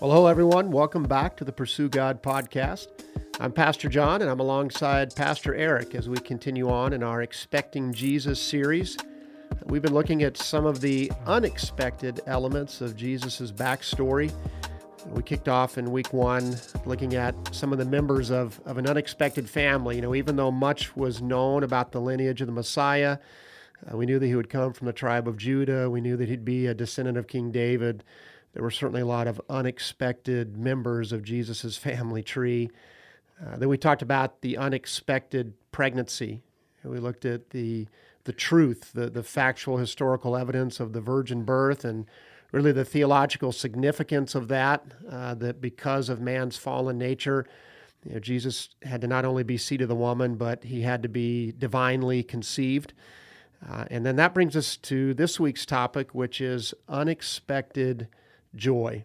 Well, hello, everyone. Welcome back to the Pursue God podcast. I'm Pastor John, and I'm alongside Pastor Eric as we continue on in our Expecting Jesus series. We've been looking at some of the unexpected elements of Jesus' backstory. We kicked off in week one looking at some of the members of, of an unexpected family. You know, even though much was known about the lineage of the Messiah, uh, we knew that he would come from the tribe of Judah. We knew that he'd be a descendant of King David. There were certainly a lot of unexpected members of Jesus' family tree. Uh, then we talked about the unexpected pregnancy. We looked at the the truth, the, the factual historical evidence of the virgin birth, and really the theological significance of that, uh, that because of man's fallen nature, you know, Jesus had to not only be seed of the woman, but he had to be divinely conceived. Uh, and then that brings us to this week's topic, which is unexpected joy.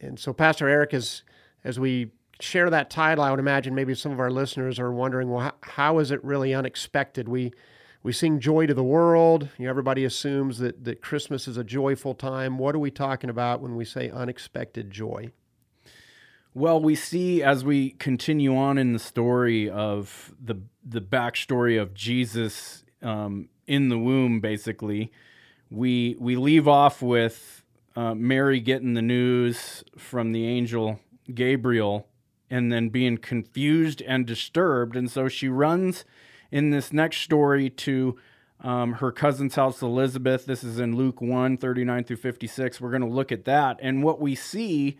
And so, Pastor Eric, as, as we share that title, I would imagine maybe some of our listeners are wondering, well, how, how is it really unexpected? We, we sing joy to the world. You know, everybody assumes that, that Christmas is a joyful time. What are we talking about when we say unexpected joy? Well, we see as we continue on in the story of the the backstory of Jesus um, in the womb, basically, we we leave off with uh, Mary getting the news from the angel Gabriel and then being confused and disturbed. And so she runs in this next story to um, her cousin's house, Elizabeth. This is in Luke 1 39 through 56. We're going to look at that. And what we see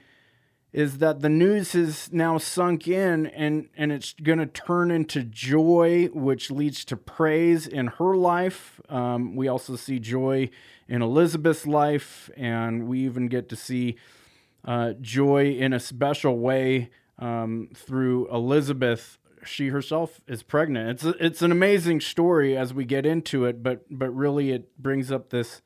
is that the news has now sunk in and, and it's going to turn into joy, which leads to praise in her life. Um, we also see joy in Elizabeth's life, and we even get to see uh, joy in a special way um, through Elizabeth. She herself is pregnant. It's a, it's an amazing story as we get into it, but but really it brings up this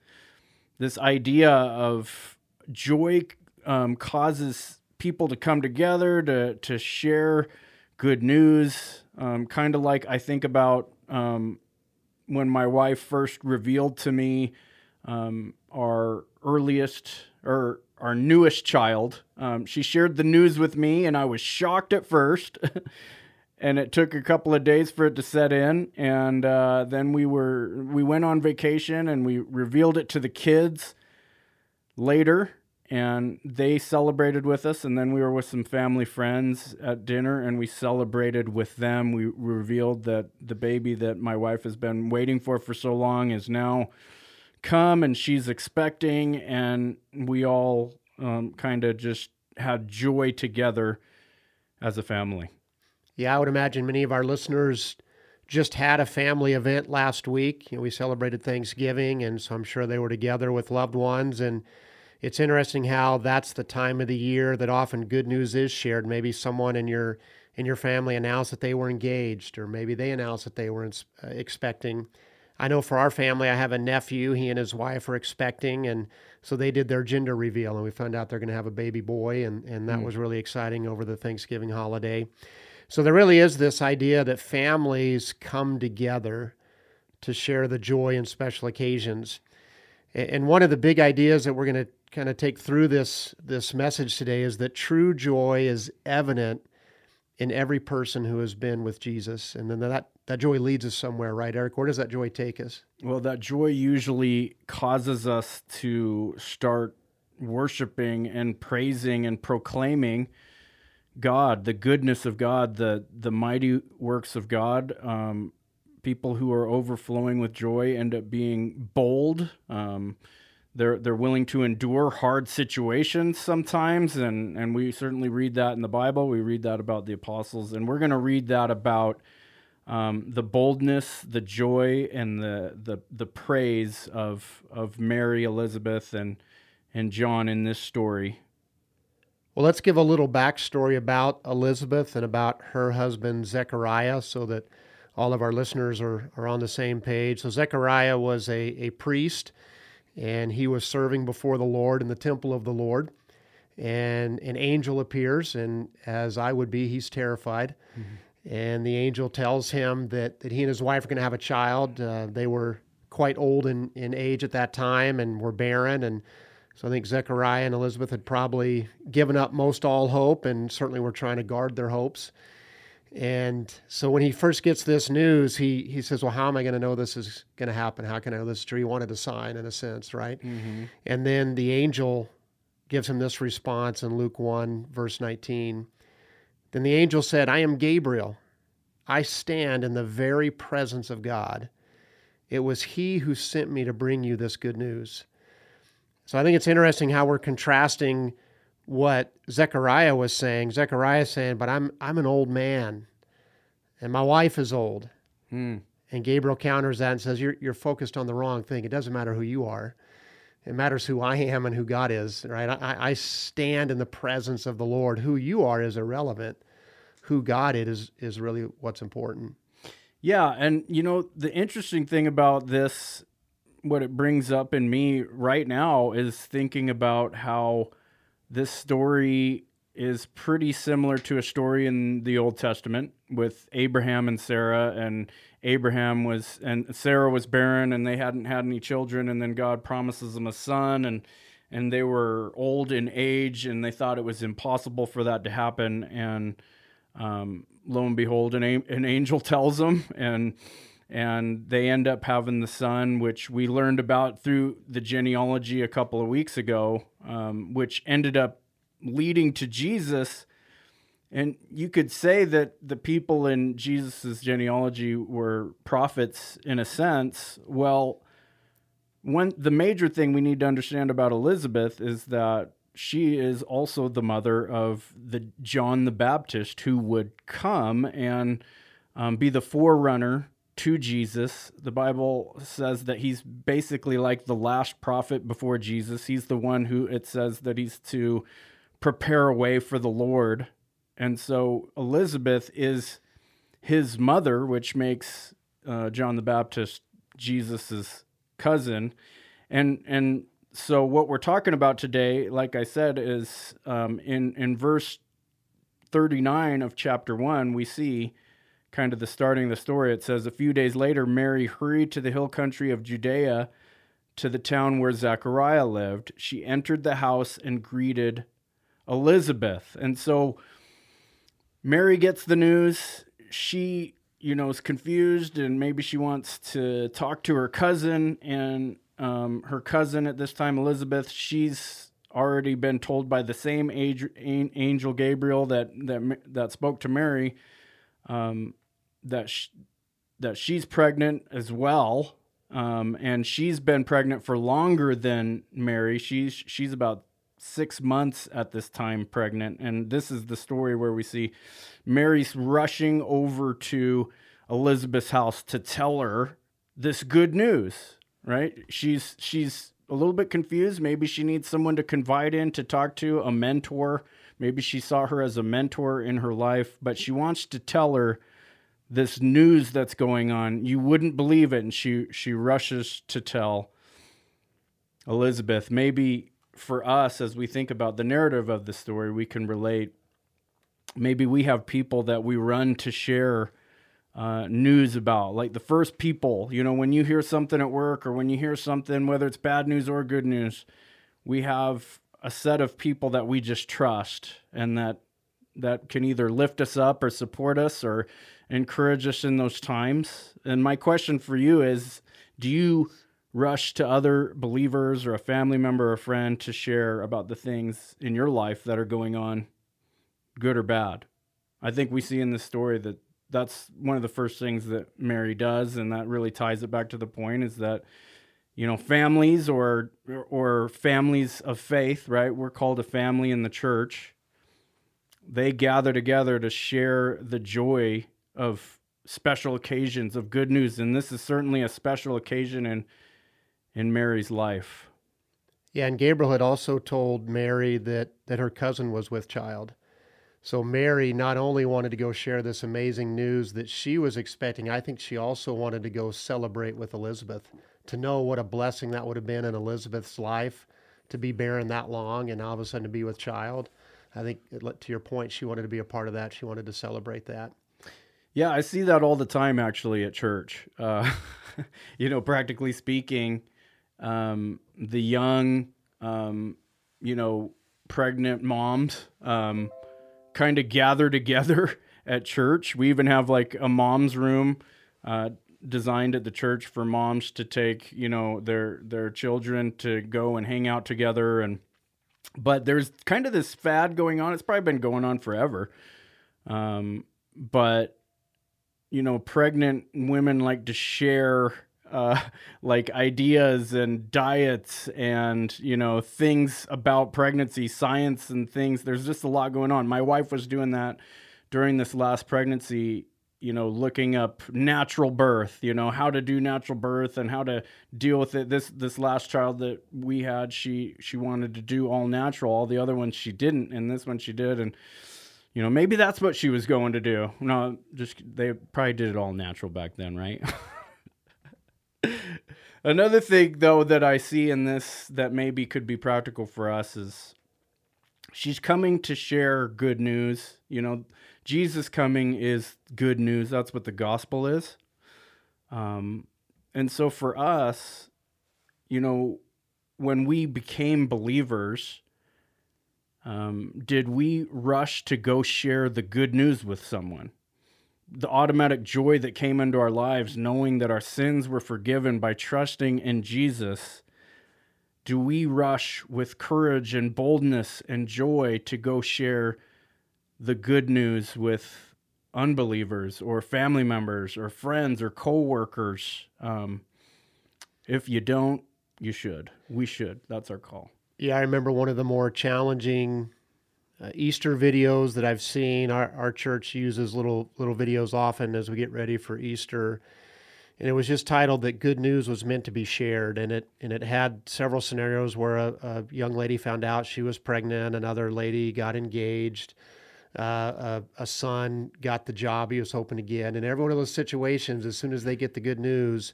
this idea of joy um, causes people to come together to to share good news. Um, kind of like I think about um, when my wife first revealed to me um, our earliest or our newest child. Um, she shared the news with me, and I was shocked at first. and it took a couple of days for it to set in. And uh, then we were we went on vacation, and we revealed it to the kids later, and they celebrated with us. And then we were with some family friends at dinner, and we celebrated with them. We revealed that the baby that my wife has been waiting for for so long is now come and she's expecting, and we all um, kind of just had joy together as a family. Yeah, I would imagine many of our listeners just had a family event last week. You know, we celebrated Thanksgiving, and so I'm sure they were together with loved ones. And it's interesting how that's the time of the year that often good news is shared. Maybe someone in your in your family announced that they were engaged, or maybe they announced that they were uh, expecting. I know for our family, I have a nephew. He and his wife are expecting, and so they did their gender reveal, and we found out they're going to have a baby boy, and and that mm. was really exciting over the Thanksgiving holiday. So there really is this idea that families come together to share the joy in special occasions. And one of the big ideas that we're going to kind of take through this this message today is that true joy is evident in every person who has been with Jesus. And then that, that joy leads us somewhere, right, Eric? Where does that joy take us? Well, that joy usually causes us to start worshiping and praising and proclaiming God, the goodness of God, the, the mighty works of God. Um, people who are overflowing with joy end up being bold. Um, they're they're willing to endure hard situations sometimes and and we certainly read that in the bible. We read that about the apostles and we're going to read that about um, the boldness the joy and the the the praise of of mary elizabeth and and john in this story. Well let's give a little backstory about elizabeth and about her husband zechariah so that all of our listeners are, are on the same page. So zechariah was a, a priest and he was serving before the Lord in the temple of the Lord. And an angel appears, and as I would be, he's terrified. Mm-hmm. And the angel tells him that, that he and his wife are going to have a child. Uh, they were quite old in, in age at that time and were barren. And So I think Zechariah and Elizabeth had probably given up most all hope and certainly were trying to guard their hopes. And so when he first gets this news, he, he says, Well, how am I going to know this is going to happen? How can I know this is true? He wanted a sign in a sense, right? Mm-hmm. And then the angel gives him this response in Luke 1, verse 19. Then the angel said, I am Gabriel. I stand in the very presence of God. It was he who sent me to bring you this good news. So I think it's interesting how we're contrasting what Zechariah was saying. Zechariah saying, "But I'm I'm an old man, and my wife is old." Mm. And Gabriel counters that and says, "You're you're focused on the wrong thing. It doesn't matter who you are. It matters who I am and who God is. Right? I, I stand in the presence of the Lord. Who you are is irrelevant. Who God is is really what's important." Yeah, and you know the interesting thing about this, what it brings up in me right now is thinking about how this story is pretty similar to a story in the Old Testament with Abraham and Sarah and Abraham was and Sarah was barren and they hadn't had any children and then God promises them a son and and they were old in age and they thought it was impossible for that to happen and um, lo and behold an, an angel tells them and and they end up having the son, which we learned about through the genealogy a couple of weeks ago, um, which ended up leading to Jesus. And you could say that the people in Jesus' genealogy were prophets in a sense. Well, one the major thing we need to understand about Elizabeth is that she is also the mother of the John the Baptist who would come and um, be the forerunner to Jesus. The Bible says that he's basically like the last prophet before Jesus. He's the one who it says that he's to prepare a way for the Lord. And so Elizabeth is his mother, which makes uh, John the Baptist Jesus's cousin. And and so what we're talking about today, like I said, is um, in in verse 39 of chapter 1, we see kind of the starting of the story. It says, A few days later, Mary hurried to the hill country of Judea to the town where Zechariah lived. She entered the house and greeted Elizabeth. And so Mary gets the news. She, you know, is confused and maybe she wants to talk to her cousin. And um, her cousin at this time, Elizabeth, she's already been told by the same angel Gabriel that that that spoke to Mary um, that that she's pregnant as well, um, and she's been pregnant for longer than Mary. She's she's about six months at this time pregnant, and this is the story where we see Mary's rushing over to Elizabeth's house to tell her this good news. Right? She's she's a little bit confused. Maybe she needs someone to confide in, to talk to, a mentor. Maybe she saw her as a mentor in her life, but she wants to tell her this news that's going on. You wouldn't believe it. And she, she rushes to tell Elizabeth. Maybe for us, as we think about the narrative of the story, we can relate. Maybe we have people that we run to share uh, news about. Like the first people, you know, when you hear something at work or when you hear something, whether it's bad news or good news, we have a set of people that we just trust and that that can either lift us up or support us or encourage us in those times. And my question for you is do you rush to other believers or a family member or a friend to share about the things in your life that are going on, good or bad? I think we see in this story that that's one of the first things that Mary does, and that really ties it back to the point is that you know families or or families of faith, right? We're called a family in the church. They gather together to share the joy of special occasions of good news and this is certainly a special occasion in in Mary's life. Yeah, and Gabriel had also told Mary that that her cousin was with child. So Mary not only wanted to go share this amazing news that she was expecting, I think she also wanted to go celebrate with Elizabeth, to know what a blessing that would have been in Elizabeth's life to be barren that long and all of a sudden to be with child. I think to your point, she wanted to be a part of that. She wanted to celebrate that. Yeah, I see that all the time actually at church. Uh, you know, practically speaking, um, the young um, you know, pregnant moms um, kind of gather together at church. We even have like a mom's room uh, designed at the church for moms to take, you know, their their children to go and hang out together and but there's kind of this fad going on. It's probably been going on forever. Um, but you know, pregnant women like to share uh, like ideas and diets and you know things about pregnancy, science and things. There's just a lot going on. My wife was doing that during this last pregnancy. You know, looking up natural birth. You know how to do natural birth and how to deal with it. This this last child that we had, she she wanted to do all natural. All the other ones she didn't, and this one she did. And you know, maybe that's what she was going to do. No, just they probably did it all natural back then, right? Another thing, though, that I see in this that maybe could be practical for us is she's coming to share good news. You know, Jesus coming is good news. That's what the gospel is. Um, and so for us, you know, when we became believers, um, did we rush to go share the good news with someone? the automatic joy that came into our lives, knowing that our sins were forgiven by trusting in Jesus, do we rush with courage and boldness and joy to go share the good news with unbelievers or family members or friends or coworkers? Um, if you don't, you should. We should. That's our call. Yeah, I remember one of the more challenging uh, Easter videos that I've seen. Our, our church uses little little videos often as we get ready for Easter, and it was just titled that good news was meant to be shared, and it and it had several scenarios where a, a young lady found out she was pregnant, another lady got engaged. Uh, a, a, son got the job he was hoping to get, and every one of those situations, as soon as they get the good news,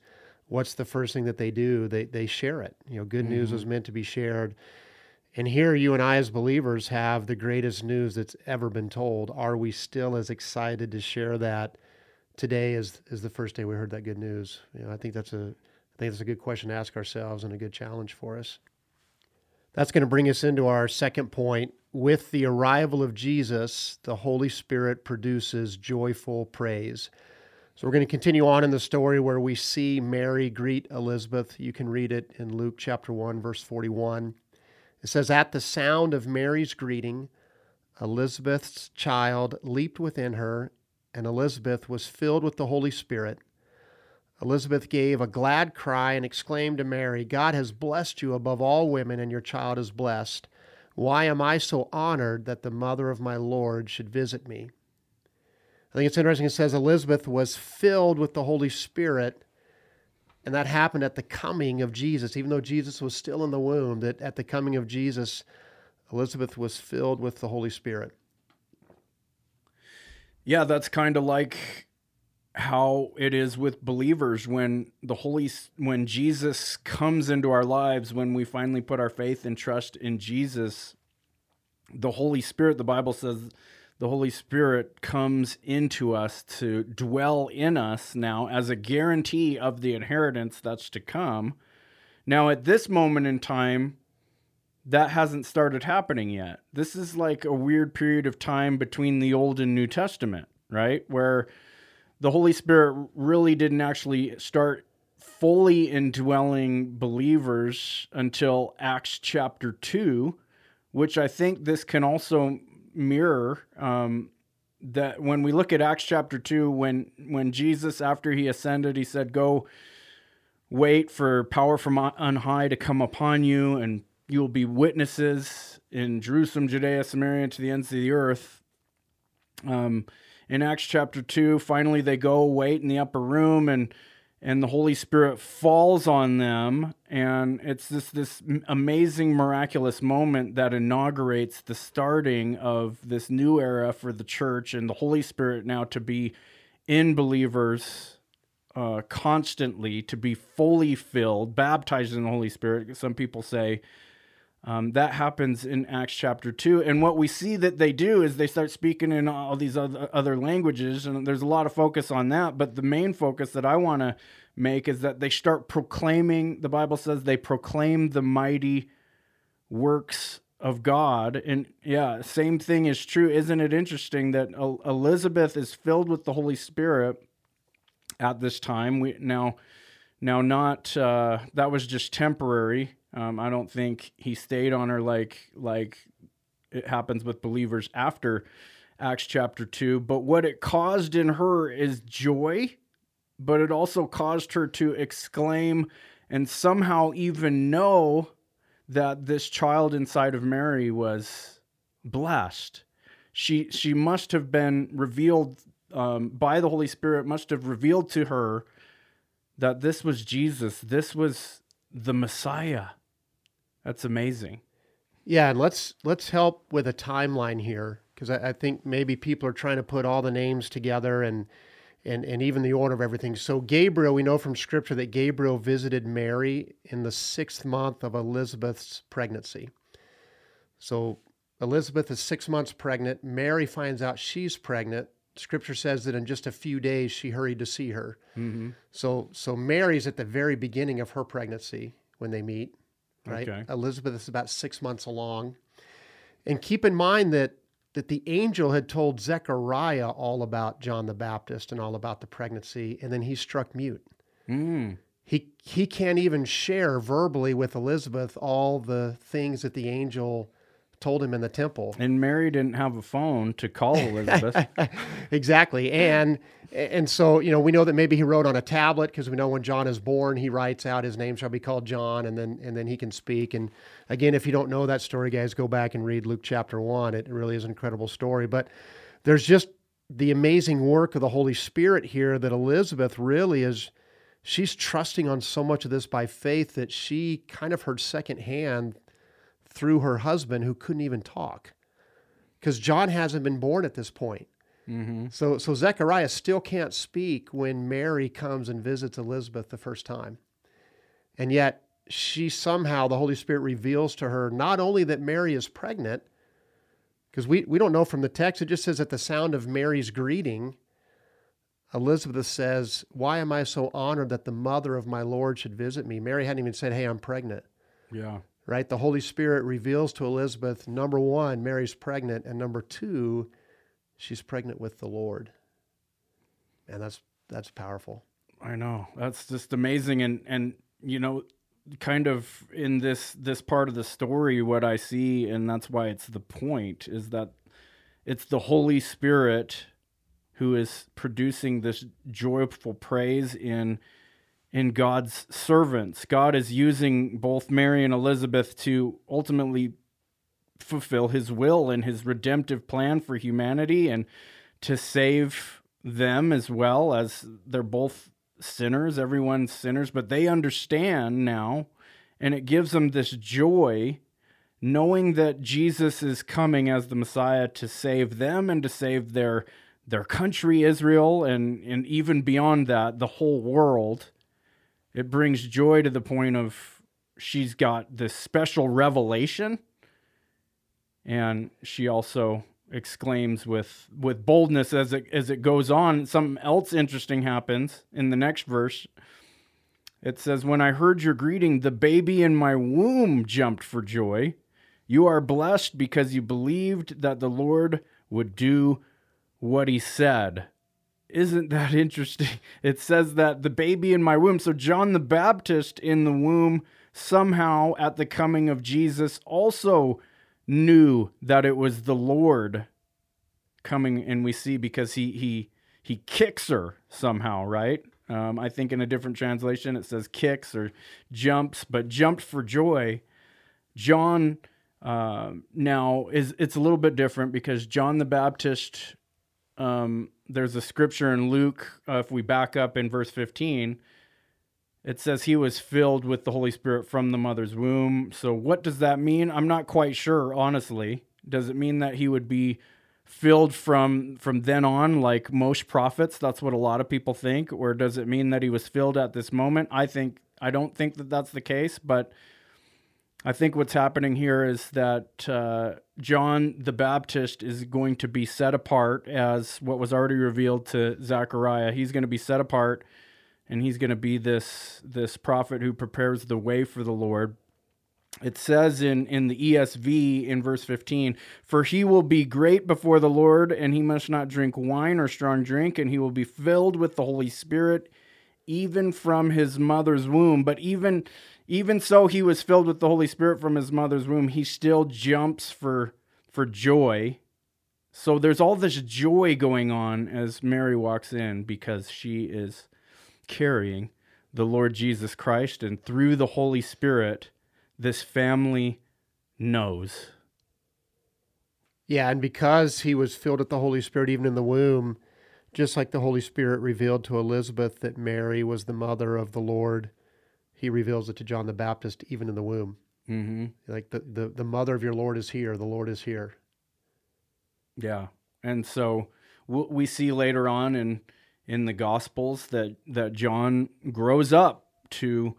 what's the first thing that they do? They they share it. You know, good mm-hmm. news was meant to be shared, and here, you and I, as believers, have the greatest news that's ever been told. Are we still as excited to share that today as, as the first day we heard that good news? You know, I think that's a I think that's a good question to ask ourselves and a good challenge for us. That's going to bring us into our second point. With the arrival of Jesus, the Holy Spirit produces joyful praise. So we're going to continue on in the story where we see Mary greet Elizabeth. You can read it in Luke chapter 1, verse 41. It says, At the sound of Mary's greeting, Elizabeth's child leaped within her, and Elizabeth was filled with the Holy Spirit. Elizabeth gave a glad cry and exclaimed to Mary, God has blessed you above all women, and your child is blessed. Why am I so honored that the mother of my Lord should visit me? I think it's interesting. It says Elizabeth was filled with the Holy Spirit and that happened at the coming of Jesus. Even though Jesus was still in the womb, that at the coming of Jesus, Elizabeth was filled with the Holy Spirit. Yeah, that's kind of like how it is with believers when the holy when Jesus comes into our lives when we finally put our faith and trust in Jesus the Holy Spirit the Bible says the Holy Spirit comes into us to dwell in us now as a guarantee of the inheritance that's to come. Now, at this moment in time, that hasn't started happening yet. This is like a weird period of time between the Old and New Testament, right? Where the Holy Spirit really didn't actually start fully indwelling believers until Acts chapter 2, which I think this can also mirror um, that when we look at Acts chapter 2 when when Jesus after he ascended he said go wait for power from on high to come upon you and you will be witnesses in Jerusalem Judea Samaria to the ends of the earth. Um, in Acts chapter 2 finally they go wait in the upper room and and the Holy Spirit falls on them, and it's this this amazing, miraculous moment that inaugurates the starting of this new era for the church, and the Holy Spirit now to be in believers uh, constantly, to be fully filled, baptized in the Holy Spirit. Some people say um, that happens in Acts chapter 2. And what we see that they do is they start speaking in all these other, languages. And there's a lot of focus on that. But the main focus that I want to make is that they start proclaiming, the Bible says they proclaim the mighty works of God. And yeah, same thing is true. Isn't it interesting that Elizabeth is filled with the Holy Spirit at this time? We now now not uh, that was just temporary. Um, I don't think he stayed on her like like it happens with believers after Acts chapter 2. But what it caused in her is joy, but it also caused her to exclaim and somehow even know that this child inside of Mary was blessed. She she must have been revealed um, by the Holy Spirit. Must have revealed to her that this was Jesus. This was the Messiah. That's amazing. Yeah, and let's let's help with a timeline here because I, I, think maybe people are trying to put all the names together and and and even the order of everything. So Gabriel, we know from Scripture that Gabriel visited Mary in the sixth month of Elizabeth's pregnancy. So Elizabeth is six months pregnant. Mary finds out she's pregnant. Scripture says that in just a few days she hurried to see her. Mm-hmm. So so Mary's at the very beginning of her pregnancy when they meet right? Okay. Elizabeth is about six months along. And keep in mind that that the angel had told Zechariah all about John the Baptist and all about the pregnancy, and then he struck mute. Mm. He he can't even share verbally with Elizabeth all the things that the angel told him in the temple. And Mary didn't have a phone to call Elizabeth. exactly. And and so, you know, we know that maybe he wrote on a tablet because we know when John is born, he writes out his name shall be called John and then and then he can speak. And again, if you don't know that story, guys, go back and read Luke chapter 1. It really is an incredible story, but there's just the amazing work of the Holy Spirit here that Elizabeth really is she's trusting on so much of this by faith that she kind of heard secondhand through her husband who couldn't even talk because John hasn't been born at this point. Mm-hmm. So, so Zechariah still can't speak when Mary comes and visits Elizabeth the first time. And yet, she somehow, the Holy Spirit reveals to her not only that Mary is pregnant, because we, we don't know from the text, it just says at the sound of Mary's greeting, Elizabeth says, Why am I so honored that the mother of my Lord should visit me? Mary hadn't even said, Hey, I'm pregnant. Yeah right? The Holy Spirit reveals to Elizabeth number one, Mary's pregnant, and number two, she's pregnant with the Lord. And that's that's powerful. I know. That's just amazing and and you know kind of in this this part of the story what I see and that's why it's the point is that it's the Holy Spirit who is producing this joyful praise in in God's servants. God is using both Mary and Elizabeth to ultimately fulfill his will and his redemptive plan for humanity and to save them as well as they're both sinners, everyone's sinners, but they understand now and it gives them this joy knowing that Jesus is coming as the Messiah to save them and to save their their country Israel and and even beyond that the whole world it brings joy to the point of she's got this special revelation and she also exclaims with with boldness as it as it goes on. Something else interesting happens in the next verse. It says when i heard your greeting the baby in my womb jumped for joy. You are blessed because you believed that the lord would do what he said isn't that interesting? It says that the baby in my womb, so John the Baptist in the womb, somehow at the coming of Jesus also knew that it was the Lord coming, and we see because he he he kicks her somehow, right? Um, I think in a different translation it says kicks or jumps, but jumped for joy. John uh, now is it's a little bit different because John the Baptist um, there's a scripture in Luke, uh, if we back up in verse 15, it says he was filled with the Holy Spirit from the mother's womb. So, what does that mean? I'm not quite sure, honestly. Does it mean that he would be filled from from then on like most prophets that's what a lot of people think or does it mean that he was filled at this moment i think i don't think that that's the case but I think what's happening here is that uh, John the Baptist is going to be set apart as what was already revealed to Zechariah. He's going to be set apart, and he's going to be this this prophet who prepares the way for the Lord. it says in, in the ESV in verse 15, For he will be great before the Lord, and he must not drink wine or strong drink, and he will be filled with the Holy Spirit, even from his mother's womb. But even even so he was filled with the Holy Spirit from his mother's womb, he still jumps for for joy. So there's all this joy going on as Mary walks in because she is carrying the Lord Jesus Christ and through the Holy Spirit this family knows. Yeah, and because he was filled with the Holy Spirit even in the womb, just like the Holy Spirit revealed to Elizabeth that Mary was the mother of the Lord, he reveals it to John the Baptist even in the womb. Mm-hmm. Like the, the, the mother of your Lord is here, the Lord is here. Yeah. And so we see later on in in the Gospels that that John grows up to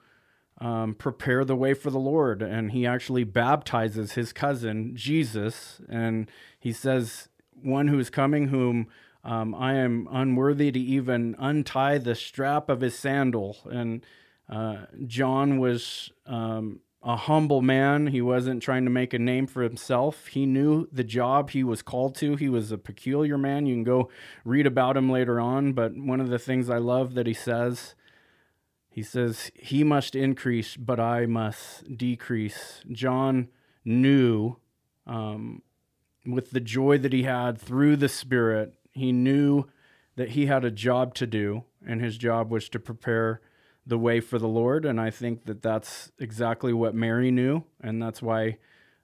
um, prepare the way for the Lord. And he actually baptizes his cousin, Jesus. And he says, One who is coming, whom um, I am unworthy to even untie the strap of his sandal. And uh, John was um, a humble man. He wasn't trying to make a name for himself. He knew the job he was called to. He was a peculiar man. You can go read about him later on. But one of the things I love that he says he says, He must increase, but I must decrease. John knew, um, with the joy that he had through the Spirit, he knew that he had a job to do, and his job was to prepare the way for the Lord. And I think that that's exactly what Mary knew, and that's why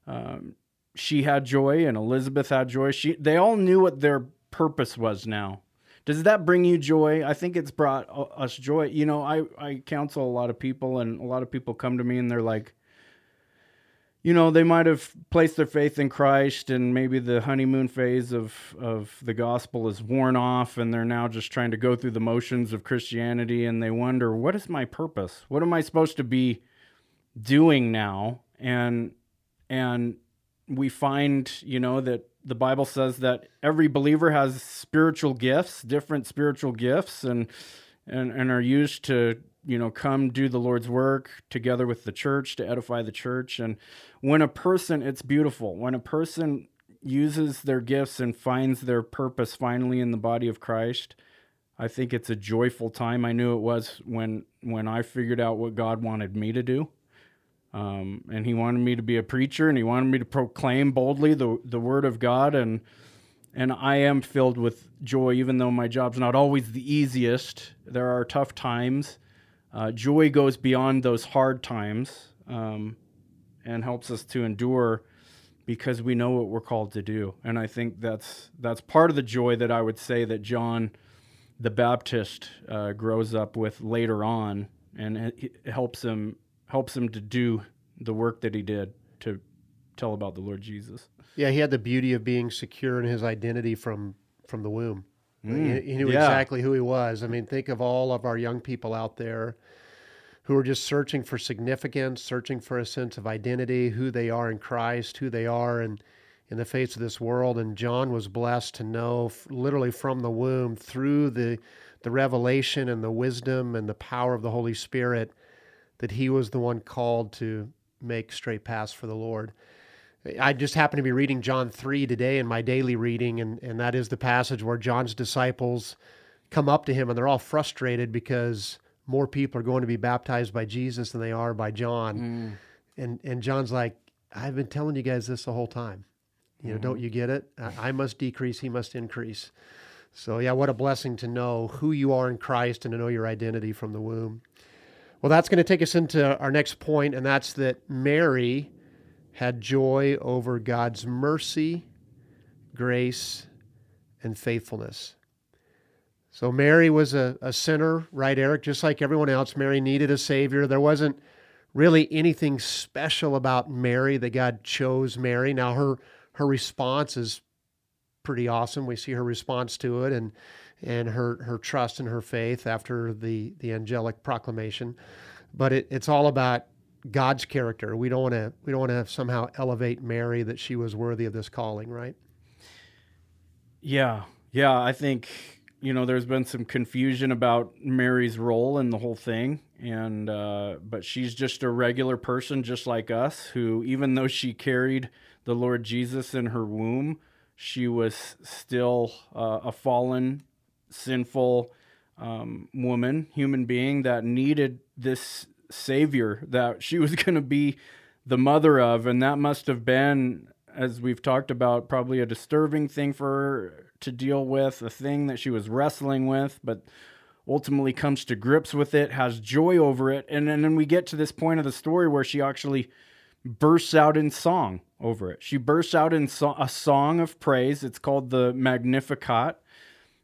um, she had joy and Elizabeth had joy. She, they all knew what their purpose was now. Does that bring you joy? I think it's brought us joy. You know, I, I counsel a lot of people, and a lot of people come to me and they're like, you know, they might have placed their faith in Christ, and maybe the honeymoon phase of, of the gospel is worn off, and they're now just trying to go through the motions of Christianity, and they wonder, what is my purpose? What am I supposed to be doing now? And and we find, you know, that the Bible says that every believer has spiritual gifts, different spiritual gifts, and and and are used to you know come do the Lord's work together with the church to edify the church. And when a person, it's beautiful when a person uses their gifts and finds their purpose finally in the body of Christ. I think it's a joyful time. I knew it was when when I figured out what God wanted me to do um, and he wanted me to be a preacher and he wanted me to proclaim boldly the, the word of God. And, and I am filled with joy, even though my job's not always the easiest. There are tough times. Uh, joy goes beyond those hard times um, and helps us to endure because we know what we're called to do. And I think that's that's part of the joy that I would say that John the Baptist uh, grows up with later on, and it, helps him helps him to do the work that he did to tell about the Lord Jesus. Yeah, he had the beauty of being secure in his identity from from the womb. Mm, he, he, knew yeah. exactly who he was. I mean, think of all of our young people out there who are just searching for significance, searching for a sense of identity, who they are in Christ, who they are in in the face of this world. And John was blessed to know, literally from the womb, through the the revelation and the wisdom and the power of the Holy Spirit, that he was the one called to make straight paths for the Lord. I just happened to be reading John 3 today in my daily reading, and, and that is the passage where John's disciples come up to him and they're all frustrated because more people are going to be baptized by Jesus than they are by John. Mm. And, and John's like, I've been telling you guys this the whole time. You know, mm-hmm. don't you get it? I, I must decrease, he must increase. So, yeah, what a blessing to know who you are in Christ and to know your identity from the womb. Well, that's going to take us into our next point, and that's that Mary had joy over God's mercy, grace, and faithfulness. So Mary was a, a sinner, right, Eric? Just like everyone else, Mary needed a Savior. There wasn't really anything special about Mary that God chose Mary. Now her her response is pretty awesome. We see her response to it, and and her, her trust and her faith after the, the angelic proclamation. But it, it's all about God's character. We don't want to we don't want to somehow elevate Mary that she was worthy of this calling, right? Yeah, yeah. I think you know, there's been some confusion about Mary's role in the whole thing, and uh, but she's just a regular person, just like us, who even though she carried the Lord Jesus in her womb, she was still uh, a fallen, sinful um, woman, human being that needed this savior that she was going to be the mother of, and that must have been, as we've talked about, probably a disturbing thing for her to deal with, a thing that she was wrestling with, but ultimately comes to grips with it, has joy over it, and, and then we get to this point of the story where she actually bursts out in song over it. She bursts out in so- a song of praise. It's called the Magnificat,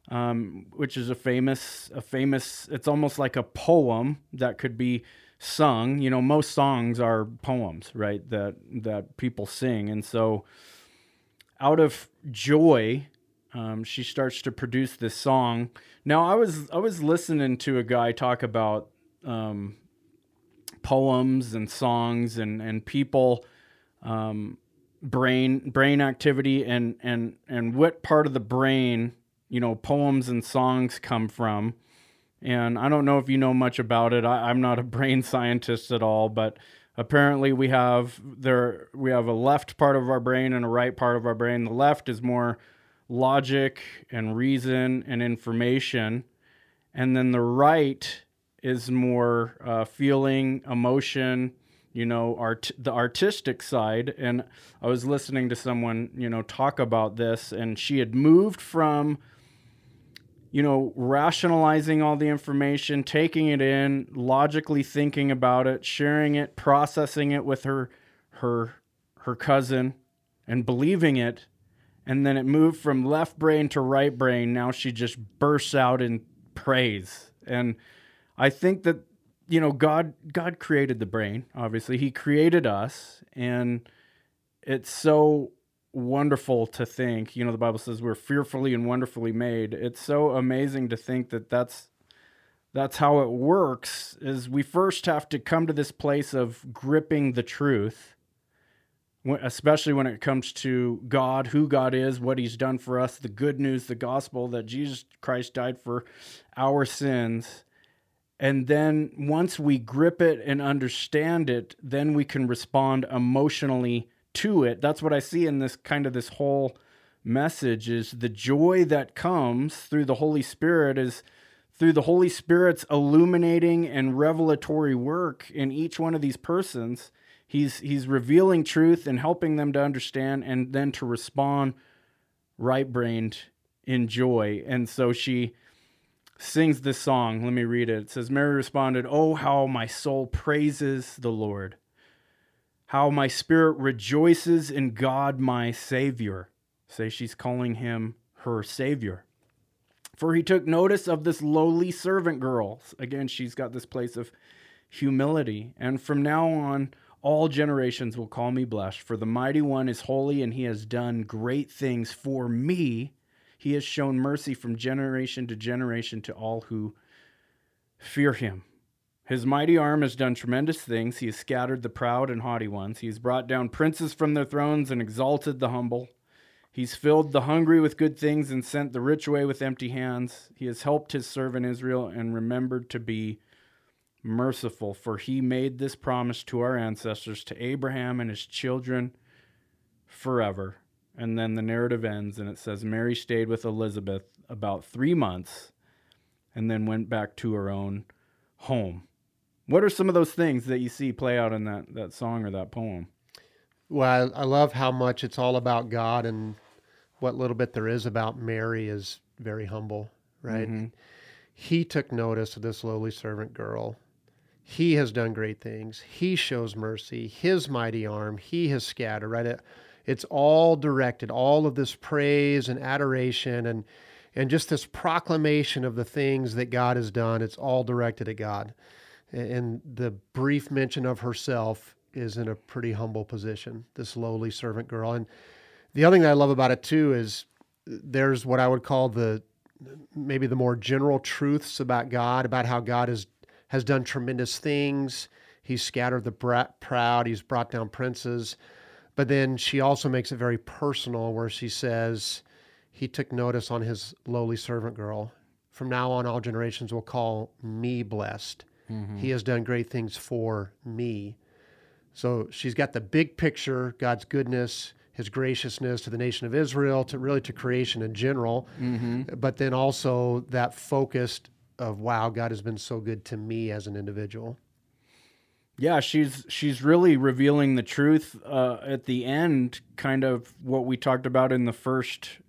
um, which is a famous, a famous. It's almost like a poem that could be sung. You know, most songs are poems, right? That that people sing, and so out of joy, um, she starts to produce this song. Now, I was I was listening to a guy talk about um, poems and songs and and people um, brain brain activity and and and what part of the brain you know poems and songs come from and i don't know if you know much about it. I, i'm not a brain scientist at all but apparently we have there we have a left part of our brain and a right part of our brain. The left is more logic and reason and information. And then the right is more uh, feeling emotion you know art the artistic side. And i was listening to someone you know talk about this and she had moved from you know rationalizing all the information taking it in logically thinking about it sharing it processing it with her her her cousin and believing it. And then it moved from left brain to right brain. Now she just bursts out in praise. And i think that you know god god created the brain obviously. He created us and it's so wonderful to think. You know the bible says we're fearfully and wonderfully made. It's so amazing to think that that's that's how it works is we first have to come to this place of gripping the truth especially when it comes to God, who God is, what he's done for us, the good news, the gospel that Jesus Christ died for our sins. And then once we grip it and understand it, then we can respond emotionally to it. That's what I see in this kind of this whole message is the joy that comes through the Holy Spirit is through the Holy Spirit's illuminating and revelatory work in each one of these persons. He's he's revealing truth and helping them to understand and then to respond right-brained in joy. And so she sings this song. Let me read it. It says, Mary responded, Oh, how my soul praises the Lord, how my spirit rejoices in God my Savior. Say she's calling him her Savior. For he took notice of this lowly servant girl. Again, she's got this place of humility. And from now on, all generations will call me blessed, for the mighty one is holy, and he has done great things for me he has shown mercy from generation to generation to all who fear him. His mighty arm has done tremendous things. He has scattered the proud and haughty ones. He has brought down princes from their thrones and exalted the humble. He's filled the hungry with good things and sent the rich away with empty hands. He has helped his servant Israel and remembered to be merciful, for he made this promise to our ancestors, to Abraham and his children forever. And then the narrative ends and it says Mary stayed with Elizabeth about three months and then went back to her own home. What are some of those things that you see play out in that, that song or that poem? Well, I love how much it's all about God and what little bit there is about Mary is very humble, right? Mm-hmm. He took notice of this lowly servant girl. He has done great things. He shows mercy. His mighty arm, he has scattered, right? it's all directed, all of this praise and adoration and and just this proclamation of the things that God has done, it's all directed at God. And the brief mention of herself is in a pretty humble position, this lowly servant girl. And the other thing that I love about it too is there's what I would call the maybe the more general truths about God, about how God has has done tremendous things. He's scattered the proud. He's brought down princes. But then she also makes it very personal, where she says, He took notice on his lowly servant girl. from now on, all generations will call me blessed. He has done great things for me. So she's got the big picture, God's goodness, his graciousness to the nation of Israel, to really to creation in general, but then also that focused of wow, God has been so good to me as an individual. Yeah, she's she's really revealing the truth uh, at the end, kind of what we talked about in the first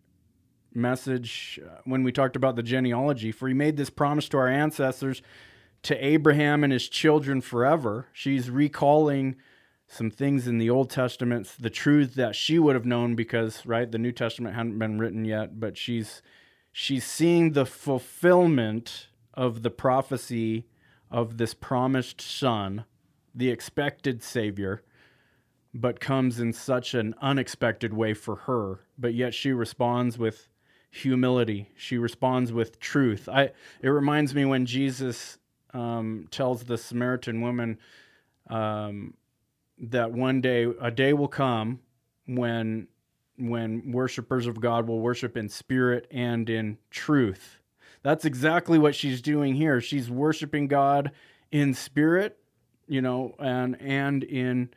message uh, when we talked about the genealogy. For he made this promise to our ancestors, to Abraham and his children forever. She's recalling some things in the Old Testament, the truth that she would have known because right, the New Testament hadn't been written yet, but she's she's seeing the fulfillment of the prophecy of this promised son the expected savior, but comes in such an unexpected way for her. But yet she responds with humility. She responds with truth. I it reminds me when Jesus um, tells the Samaritan woman um, that one day a day will come when when worshipers of God will worship in spirit and in truth. That's exactly what she's doing here. She's worshiping God in spirit you know, and and in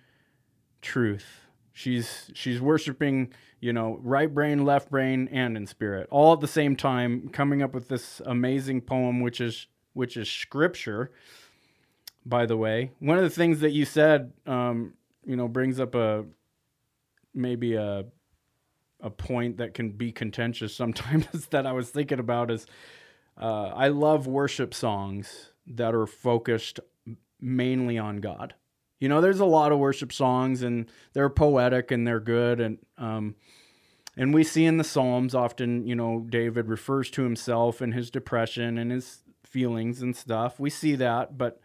truth. She's she's worshiping, you know, right brain, left brain, and in spirit, all at the same time, coming up with this amazing poem, which is which is scripture. By the way, one of the things that you said, um, you know, brings up a maybe a a point that can be contentious sometimes that I was thinking about is uh, I love worship songs that are focused mainly on God. You know, there's a lot of worship songs and they're poetic and they're good and um and we see in the Psalms often, you know, David refers to himself and his depression and his feelings and stuff. We see that, but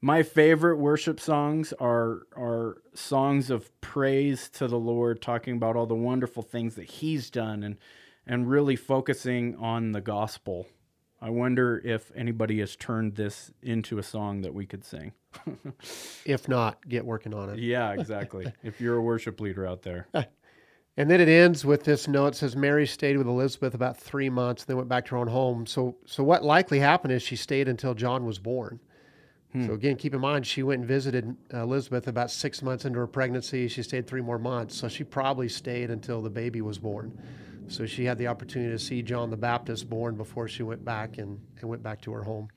my favorite worship songs are are songs of praise to the Lord, talking about all the wonderful things that he's done and and really focusing on the gospel I wonder if anybody has turned this into a song that we could sing. if not, get working on it. Yeah, exactly. if you're a worship leader out there. And then it ends with this note. It says Mary stayed with Elizabeth about three months, then went back to her own home. So, so what likely happened is she stayed until John was born. Hmm. So again, keep in mind she went and visited Elizabeth about six months into her pregnancy. She stayed three more months, so she probably stayed until the baby was born. So she had the opportunity to see John the Baptist born before she went back and, and went back to her home.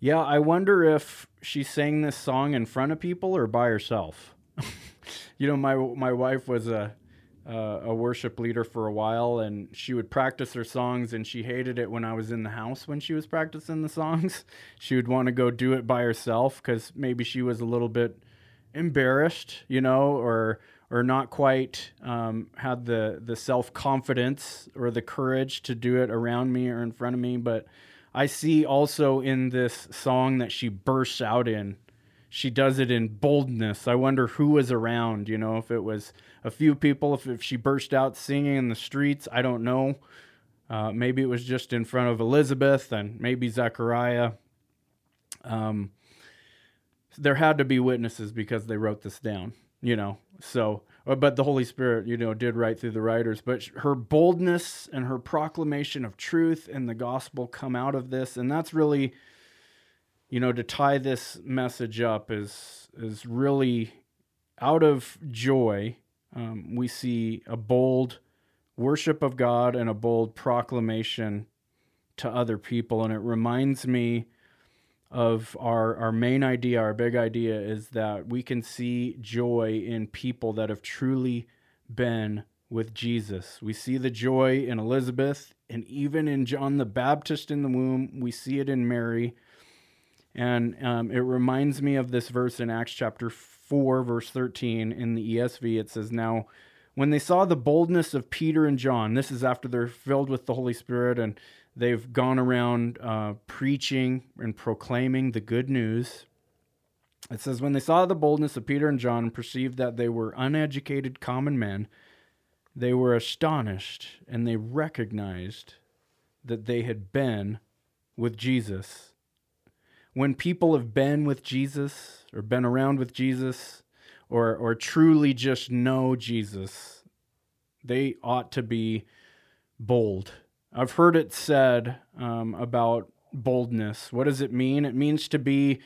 Yeah, I wonder if she sang this song in front of people or by herself. you know, my my wife was a uh, a worship leader for a while, and she would practice her songs, and she hated it when I was in the house when she was practicing the songs. She would want to go do it by herself because maybe she was a little bit embarrassed, you know, or or not quite um, had the the self confidence or the courage to do it around me or in front of me. But I see also in this song that she bursts out in. She does it in boldness. I wonder who was around, you know, if it was a few people, if, if she burst out singing in the streets, I don't know. Uh, maybe it was just in front of Elizabeth and maybe Zechariah. Um, there had to be witnesses because they wrote this down you know so uh, but the holy spirit you know did write through the writers but her boldness and her proclamation of truth and the gospel come out of this and that's really you know to tie this message up is is really out of joy um, we see a bold worship of god and a bold proclamation to other people and it reminds me of our our main idea, our big idea is that we can see joy in people that have truly been with Jesus. We see the joy in Elizabeth and even in John the Baptist in the womb. We see it in Mary. And um, it reminds me of this verse in Acts chapter 4, verse 13 in the ESV. It says, Now, when they saw the boldness of Peter and John, this is after they're filled with the Holy Spirit and They've gone around uh, preaching and proclaiming the good news. It says, When they saw the boldness of Peter and John and perceived that they were uneducated common men, they were astonished and they recognized that they had been with Jesus. When people have been with Jesus or been around with Jesus or, or truly just know Jesus, they ought to be bold I've heard it said um, about boldness. What does it mean? It means to be,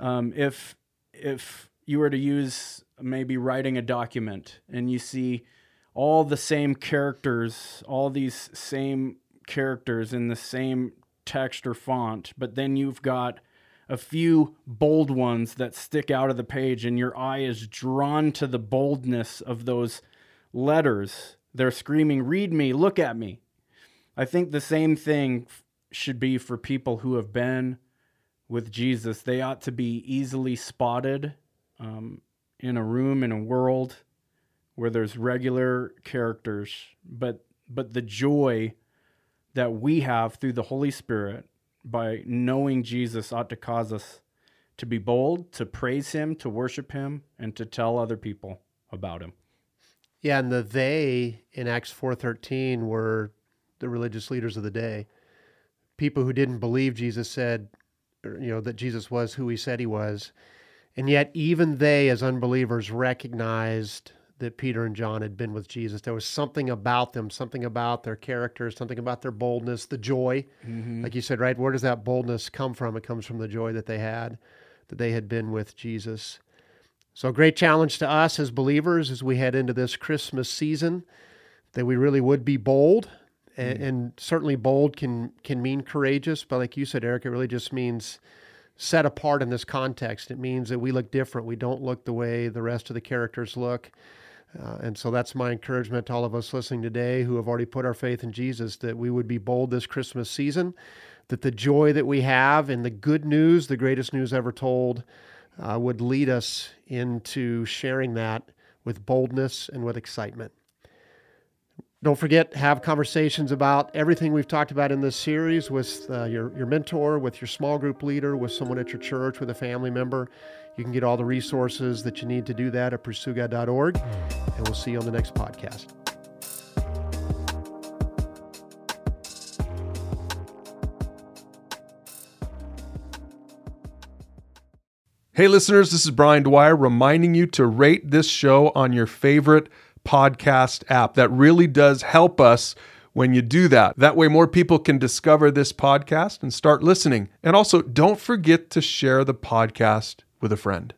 um, if if you were to use maybe writing a document and you see all the same characters, all these same characters in the same text or font, but then you've got a few bold ones that stick out of the page, and your eye is drawn to the boldness of those letters. They're screaming, Read me, look at me. I think the same thing should be for people who have been with Jesus. They ought to be easily spotted um, in a room, in a world where there's regular characters, but but the joy that we have through the Holy Spirit by knowing Jesus ought to cause us to be bold, to praise him, to worship him, and to tell other people about him. Yeah, and the they in Acts 4:13 were the religious leaders of the day. People who didn't believe Jesus said you know that Jesus was who he said he was. And yet even they as unbelievers recognized that Peter and John had been with Jesus. There was something about them, something about their characters, something about their boldness, the joy. Mm-hmm. Like you said, right? Where does that boldness come from? It comes from the joy that they had, that they had been with Jesus. So, a great challenge to us as believers as we head into this Christmas season that we really would be bold. And, mm-hmm. and certainly, bold can can mean courageous, but like you said, Eric, it really just means set apart in this context. It means that we look different. We don't look the way the rest of the characters look. Uh, and so that's my encouragement to all of us listening today who have already put our faith in Jesus that we would be bold this Christmas season, that the joy that we have and the good news, the greatest news ever told, uh, would lead us into sharing that with boldness and with excitement. Don't forget, have conversations about everything we've talked about in this series with uh, your, your mentor, with your small group leader, with someone at your church, with a family member. You can get all the resources that you need to do that at pursuegod.org. And we'll see you on the next podcast. Hey, listeners, this is Brian Dwyer reminding you to rate this show on your favorite podcast app. That really does help us when you do that. That way, more people can discover this podcast and start listening. And also, don't forget to share the podcast with a friend.